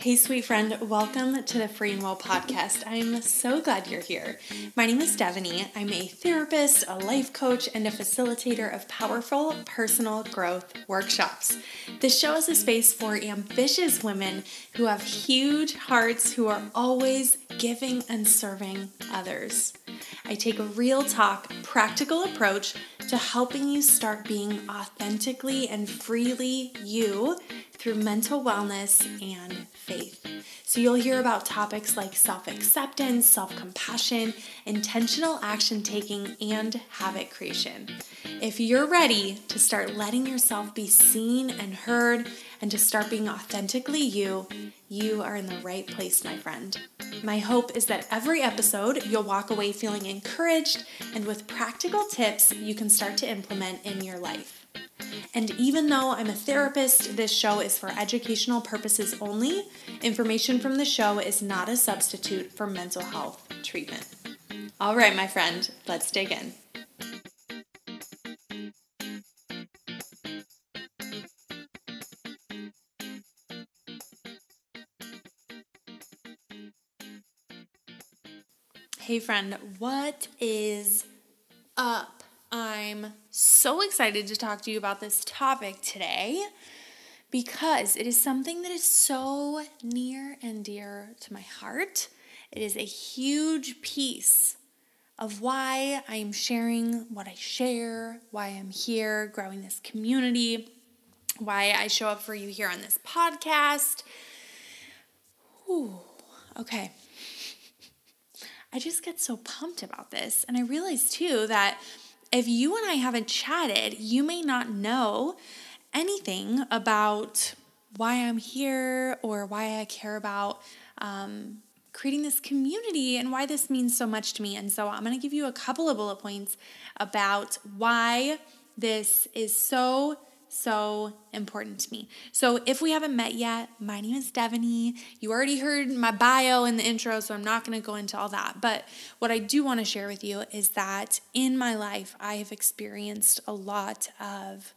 Hey, sweet friend, welcome to the Free and Well podcast. I'm so glad you're here. My name is Stephanie. I'm a therapist, a life coach, and a facilitator of powerful personal growth workshops. This show is a space for ambitious women who have huge hearts who are always giving and serving others. I take a real talk, practical approach to helping you start being authentically and freely you through mental wellness and faith. So you'll hear about topics like self acceptance, self compassion, intentional action taking, and habit creation. If you're ready to start letting yourself be seen and heard and to start being authentically you, you are in the right place, my friend. My hope is that every episode you'll walk away feeling encouraged and with practical tips you can start to implement in your life. And even though I'm a therapist, this show is for educational purposes only. Information from the show is not a substitute for mental health treatment. All right, my friend, let's dig in. Hey, friend, what is up? I'm so excited to talk to you about this topic today because it is something that is so near and dear to my heart. It is a huge piece of why I'm sharing what I share, why I'm here growing this community, why I show up for you here on this podcast. Ooh, okay. I just get so pumped about this. And I realize too that if you and I haven't chatted, you may not know anything about why I'm here or why I care about um, creating this community and why this means so much to me. And so I'm going to give you a couple of bullet points about why this is so so important to me. So, if we haven't met yet, my name is Devoney. You already heard my bio in the intro, so I'm not going to go into all that. But what I do want to share with you is that in my life, I have experienced a lot of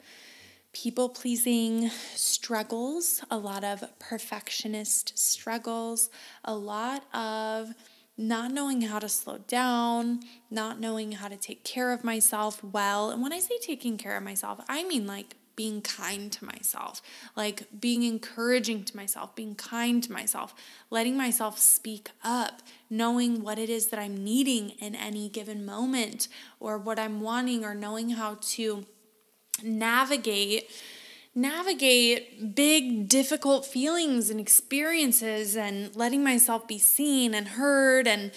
people pleasing struggles, a lot of perfectionist struggles, a lot of not knowing how to slow down, not knowing how to take care of myself well. And when I say taking care of myself, I mean like being kind to myself, like being encouraging to myself, being kind to myself, letting myself speak up, knowing what it is that I'm needing in any given moment or what I'm wanting, or knowing how to navigate navigate big difficult feelings and experiences and letting myself be seen and heard and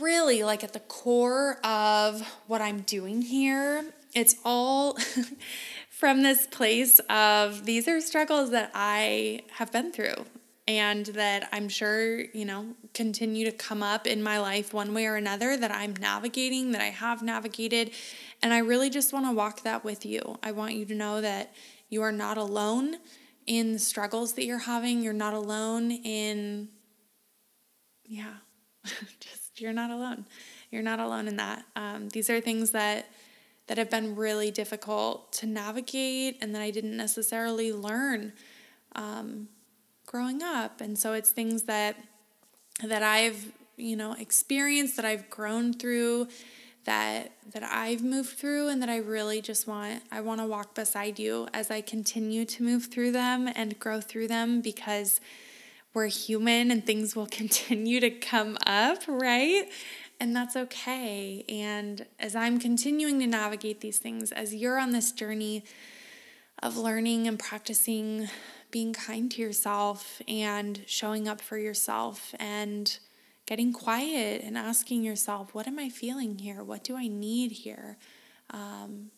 really like at the core of what I'm doing here it's all from this place of these are struggles that I have been through and that I'm sure, you know, continue to come up in my life one way or another that I'm navigating, that I have navigated. And I really just want to walk that with you. I want you to know that you are not alone in the struggles that you're having. You're not alone in, yeah, just you're not alone. You're not alone in that. Um, these are things that that have been really difficult to navigate and that I didn't necessarily learn um, growing up. And so it's things that that I've you know experienced that I've grown through that that I've moved through and that I really just want I want to walk beside you as I continue to move through them and grow through them because we're human and things will continue to come up, right? And that's okay. And as I'm continuing to navigate these things, as you're on this journey of learning and practicing being kind to yourself and showing up for yourself and getting quiet and asking yourself, what am I feeling here? What do I need here? Um,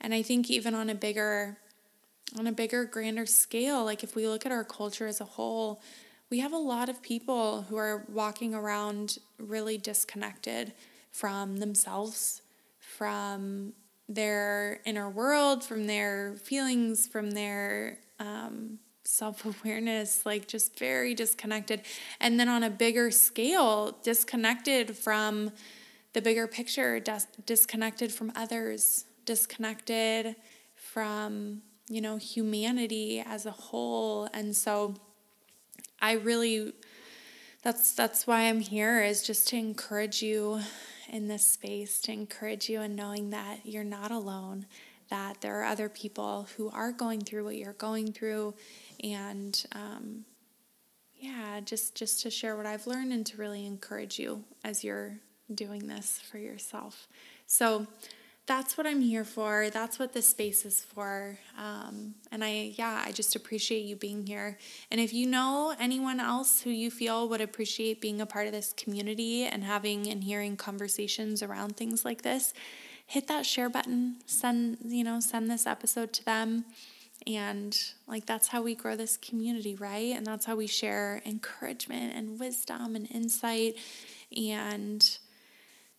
and I think even on a bigger, on a bigger, grander scale, like if we look at our culture as a whole, we have a lot of people who are walking around really disconnected from themselves, from their inner world, from their feelings, from their um, self awareness, like just very disconnected. And then on a bigger scale, disconnected from the bigger picture, dis- disconnected from others, disconnected from you know, humanity as a whole. And so I really that's that's why I'm here is just to encourage you in this space, to encourage you in knowing that you're not alone, that there are other people who are going through what you're going through, and um, yeah, just just to share what I've learned and to really encourage you as you're doing this for yourself. So that's what I'm here for. That's what this space is for. Um, and I, yeah, I just appreciate you being here. And if you know anyone else who you feel would appreciate being a part of this community and having and hearing conversations around things like this, hit that share button. Send, you know, send this episode to them. And like that's how we grow this community, right? And that's how we share encouragement and wisdom and insight and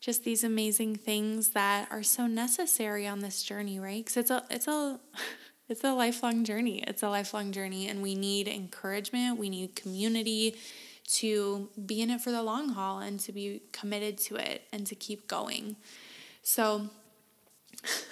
just these amazing things that are so necessary on this journey, right? Because it's a it's a it's a lifelong journey. It's a lifelong journey, and we need encouragement. We need community to be in it for the long haul and to be committed to it and to keep going. So.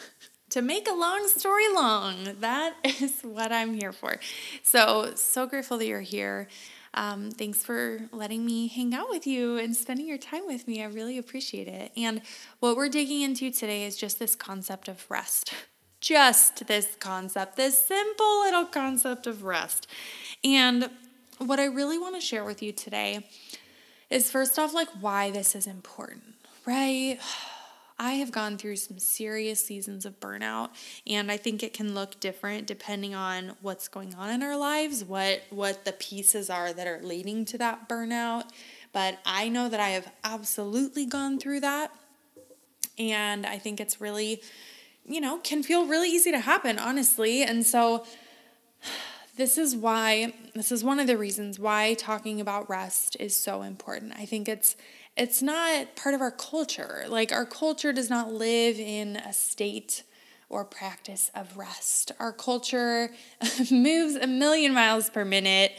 to make a long story long, that is what I'm here for. So, so grateful that you're here. Um, thanks for letting me hang out with you and spending your time with me. I really appreciate it. And what we're digging into today is just this concept of rest. Just this concept, this simple little concept of rest. And what I really want to share with you today is first off, like, why this is important, right? I have gone through some serious seasons of burnout and I think it can look different depending on what's going on in our lives, what what the pieces are that are leading to that burnout. But I know that I have absolutely gone through that. And I think it's really you know, can feel really easy to happen, honestly. And so this is why this is one of the reasons why talking about rest is so important. I think it's it's not part of our culture. Like, our culture does not live in a state or practice of rest. Our culture moves a million miles per minute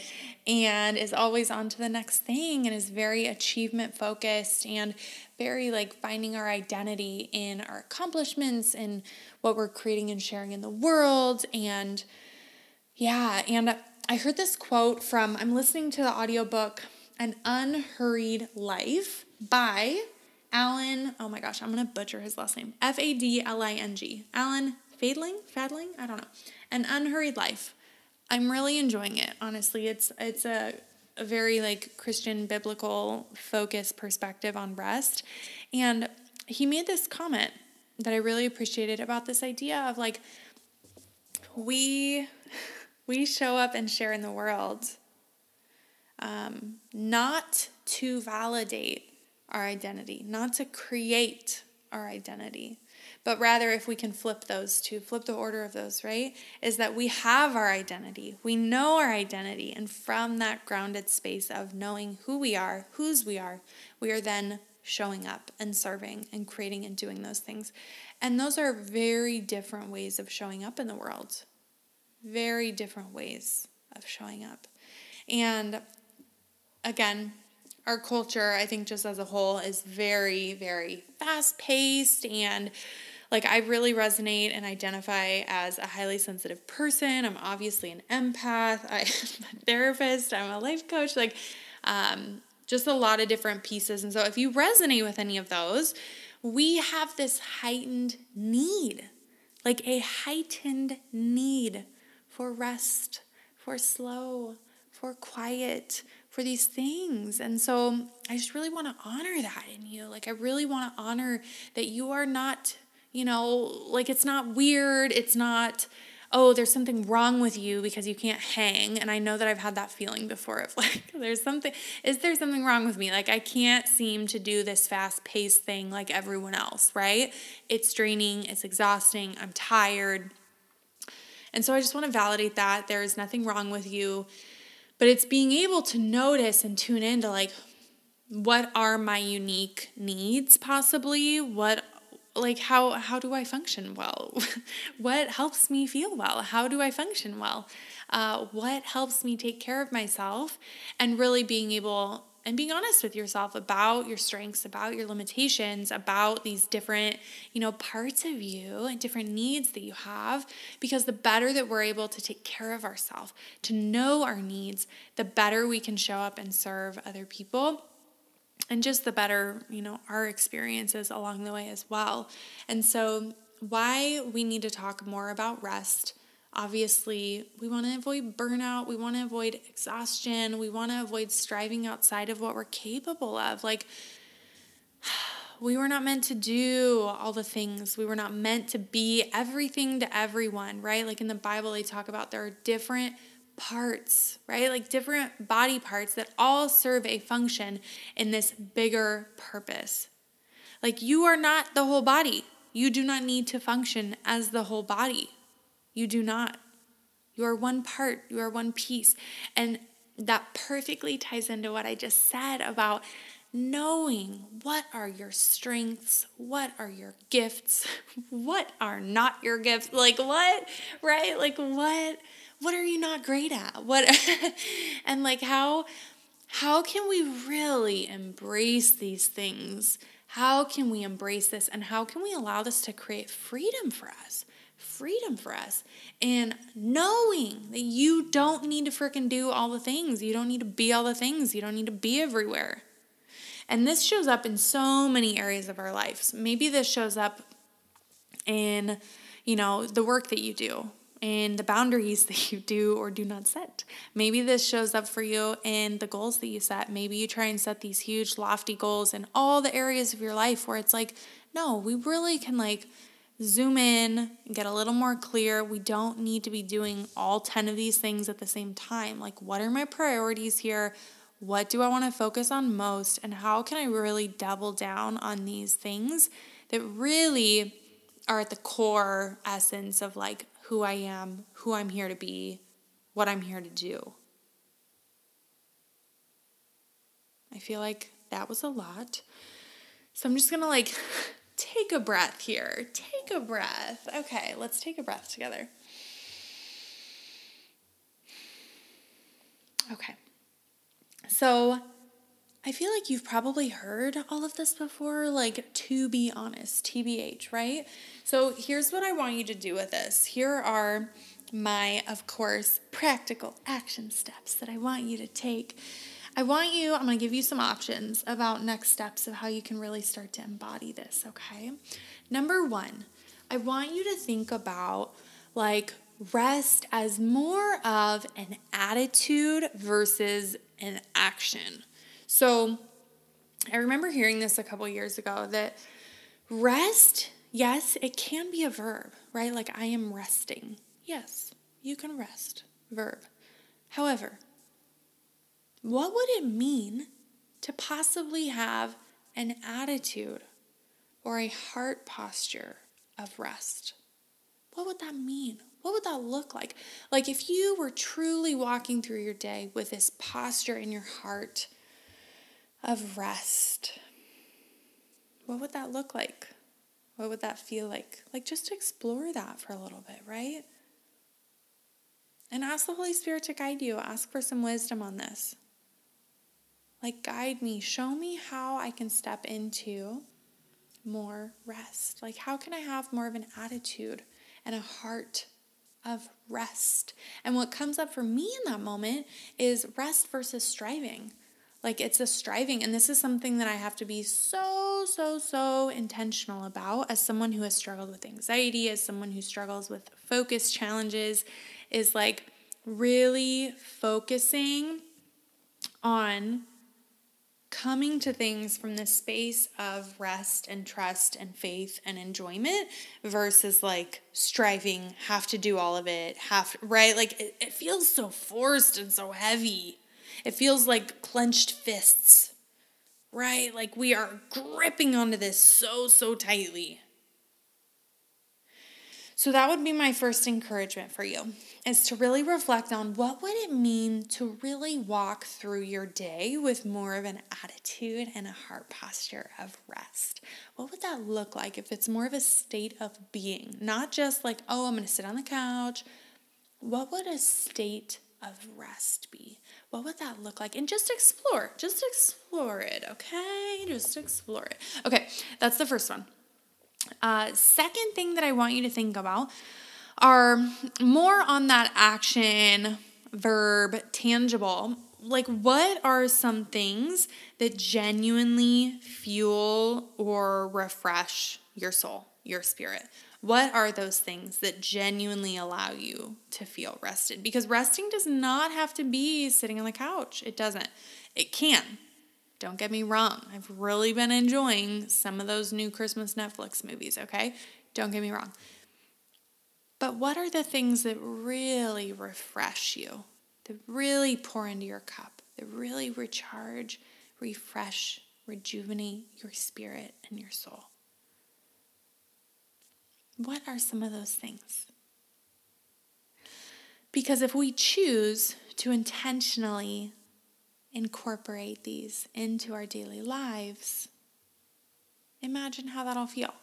and is always on to the next thing and is very achievement focused and very like finding our identity in our accomplishments and what we're creating and sharing in the world and yeah and i heard this quote from i'm listening to the audiobook an Unhurried Life by Alan. Oh my gosh, I'm gonna butcher his last name. F A D L I N G. Alan Fadling? Fadling? I don't know. An Unhurried Life. I'm really enjoying it. Honestly, it's it's a, a very like Christian biblical focus perspective on rest, and he made this comment that I really appreciated about this idea of like we we show up and share in the world um, not to validate our identity, not to create our identity, but rather if we can flip those two, flip the order of those, right? Is that we have our identity, we know our identity, and from that grounded space of knowing who we are, whose we are, we are then showing up and serving and creating and doing those things. And those are very different ways of showing up in the world. Very different ways of showing up. And again, our culture, I think, just as a whole, is very, very fast paced. And like, I really resonate and identify as a highly sensitive person. I'm obviously an empath, I'm a therapist, I'm a life coach, like, um, just a lot of different pieces. And so, if you resonate with any of those, we have this heightened need, like a heightened need for rest, for slow, for quiet, for these things. And so I just really want to honor that in you. Like, I really want to honor that you are not, you know, like it's not weird. It's not, oh, there's something wrong with you because you can't hang. And I know that I've had that feeling before of like, there's something, is there something wrong with me? Like, I can't seem to do this fast paced thing like everyone else, right? It's draining, it's exhausting, I'm tired. And so I just want to validate that. There is nothing wrong with you. But it's being able to notice and tune into like, what are my unique needs possibly? What like how how do I function well? what helps me feel well? How do I function well? Uh, what helps me take care of myself? And really being able and being honest with yourself about your strengths, about your limitations, about these different, you know, parts of you and different needs that you have because the better that we're able to take care of ourselves, to know our needs, the better we can show up and serve other people and just the better, you know, our experiences along the way as well. And so why we need to talk more about rest Obviously, we want to avoid burnout, we want to avoid exhaustion, we want to avoid striving outside of what we're capable of. Like, we were not meant to do all the things. We were not meant to be everything to everyone, right? Like in the Bible, they talk about there are different parts, right? Like different body parts that all serve a function in this bigger purpose. Like you are not the whole body. You do not need to function as the whole body. You do not. You are one part, you are one piece. And that perfectly ties into what I just said about knowing what are your strengths, what are your gifts, what are not your gifts. Like what? Right? Like what what are you not great at? What and like how how can we really embrace these things? How can we embrace this and how can we allow this to create freedom for us? Freedom for us and knowing that you don't need to freaking do all the things. You don't need to be all the things. You don't need to be everywhere. And this shows up in so many areas of our lives. Maybe this shows up in, you know, the work that you do, in the boundaries that you do or do not set. Maybe this shows up for you in the goals that you set. Maybe you try and set these huge, lofty goals in all the areas of your life where it's like, no, we really can like zoom in, and get a little more clear. We don't need to be doing all 10 of these things at the same time. Like, what are my priorities here? What do I want to focus on most? And how can I really double down on these things that really are at the core essence of like who I am, who I'm here to be, what I'm here to do? I feel like that was a lot. So I'm just going to like take a breath here. Take a breath. Okay, let's take a breath together. Okay. So, I feel like you've probably heard all of this before, like to be honest, TBH, right? So, here's what I want you to do with this. Here are my, of course, practical action steps that I want you to take I want you, I'm going to give you some options about next steps of how you can really start to embody this, okay? Number one, I want you to think about like rest as more of an attitude versus an action. So I remember hearing this a couple years ago that rest, yes, it can be a verb, right? Like I am resting. Yes, you can rest, verb. However, what would it mean to possibly have an attitude or a heart posture of rest? What would that mean? What would that look like? Like if you were truly walking through your day with this posture in your heart of rest, what would that look like? What would that feel like? Like just explore that for a little bit, right? And ask the Holy Spirit to guide you. Ask for some wisdom on this. Like, guide me, show me how I can step into more rest. Like, how can I have more of an attitude and a heart of rest? And what comes up for me in that moment is rest versus striving. Like, it's a striving. And this is something that I have to be so, so, so intentional about as someone who has struggled with anxiety, as someone who struggles with focus challenges, is like really focusing on coming to things from the space of rest and trust and faith and enjoyment versus like striving, have to do all of it, have right? Like it, it feels so forced and so heavy. It feels like clenched fists, right? Like we are gripping onto this so, so tightly. So that would be my first encouragement for you is to really reflect on what would it mean to really walk through your day with more of an attitude and a heart posture of rest. What would that look like if it's more of a state of being, not just like, oh, I'm going to sit on the couch. What would a state of rest be? What would that look like? And just explore, just explore it, okay? Just explore it. Okay, that's the first one. Uh, second thing that I want you to think about are more on that action, verb, tangible. Like, what are some things that genuinely fuel or refresh your soul, your spirit? What are those things that genuinely allow you to feel rested? Because resting does not have to be sitting on the couch. It doesn't. It can. Don't get me wrong. I've really been enjoying some of those new Christmas Netflix movies, okay? Don't get me wrong. But what are the things that really refresh you, that really pour into your cup, that really recharge, refresh, rejuvenate your spirit and your soul? What are some of those things? Because if we choose to intentionally incorporate these into our daily lives, imagine how that'll feel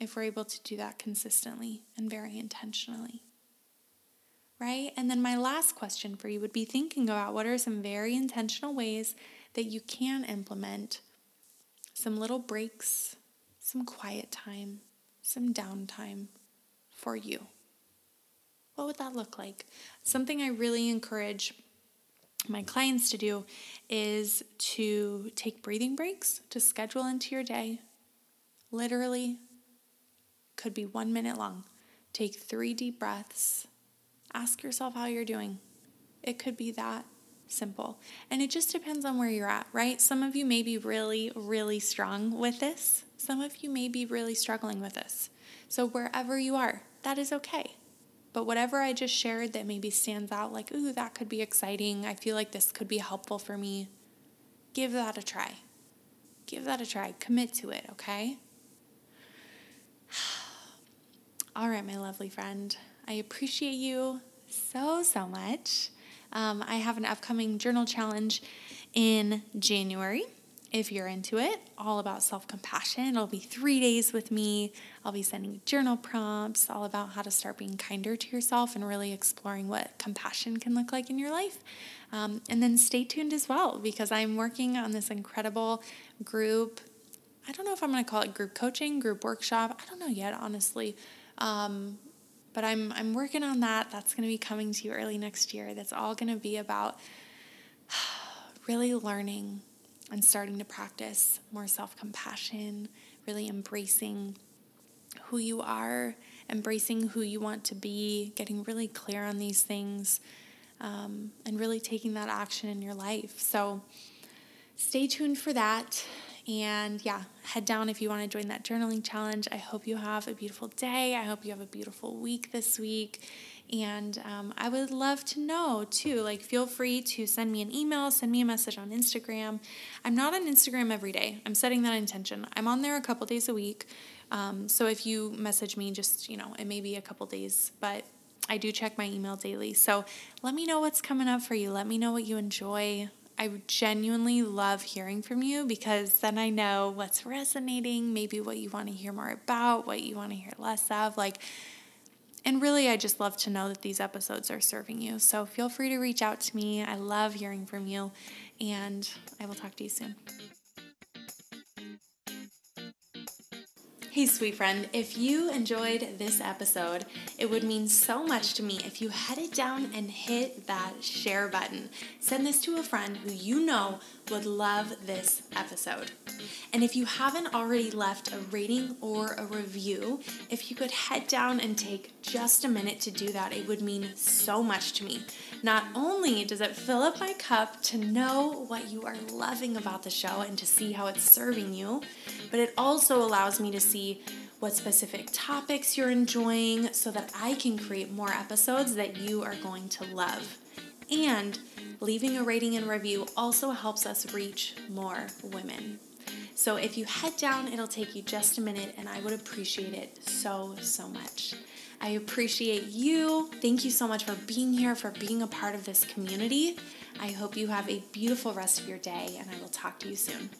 if we're able to do that consistently and very intentionally. Right? And then my last question for you would be thinking about what are some very intentional ways that you can implement some little breaks, some quiet time, some downtime for you. What would that look like? Something I really encourage my clients to do is to take breathing breaks to schedule into your day. Literally, could be one minute long. Take three deep breaths. Ask yourself how you're doing. It could be that simple. And it just depends on where you're at, right? Some of you may be really, really strong with this. Some of you may be really struggling with this. So, wherever you are, that is okay. But whatever I just shared that maybe stands out, like, ooh, that could be exciting. I feel like this could be helpful for me. Give that a try. Give that a try. Commit to it, okay? All right, my lovely friend. I appreciate you so, so much. Um, I have an upcoming journal challenge in January if you're into it, all about self compassion. It'll be three days with me. I'll be sending journal prompts, all about how to start being kinder to yourself and really exploring what compassion can look like in your life. Um, and then stay tuned as well because I'm working on this incredible group. I don't know if I'm going to call it group coaching, group workshop. I don't know yet, honestly. Um, but I'm I'm working on that. That's going to be coming to you early next year. That's all going to be about really learning and starting to practice more self compassion, really embracing who you are, embracing who you want to be, getting really clear on these things, um, and really taking that action in your life. So stay tuned for that. And yeah, head down if you want to join that journaling challenge. I hope you have a beautiful day. I hope you have a beautiful week this week. And um, I would love to know too. Like, feel free to send me an email, send me a message on Instagram. I'm not on Instagram every day. I'm setting that intention. I'm on there a couple days a week. Um, so if you message me, just, you know, it may be a couple days, but I do check my email daily. So let me know what's coming up for you. Let me know what you enjoy. I genuinely love hearing from you because then I know what's resonating, maybe what you want to hear more about, what you want to hear less of. Like, and really, I just love to know that these episodes are serving you. So feel free to reach out to me. I love hearing from you, and I will talk to you soon. Hey, sweet friend, if you enjoyed this episode, it would mean so much to me if you headed down and hit that share button. Send this to a friend who you know would love this episode. And if you haven't already left a rating or a review, if you could head down and take just a minute to do that, it would mean so much to me. Not only does it fill up my cup to know what you are loving about the show and to see how it's serving you, but it also allows me to what specific topics you're enjoying so that I can create more episodes that you are going to love. And leaving a rating and review also helps us reach more women. So if you head down, it'll take you just a minute, and I would appreciate it so, so much. I appreciate you. Thank you so much for being here, for being a part of this community. I hope you have a beautiful rest of your day, and I will talk to you soon.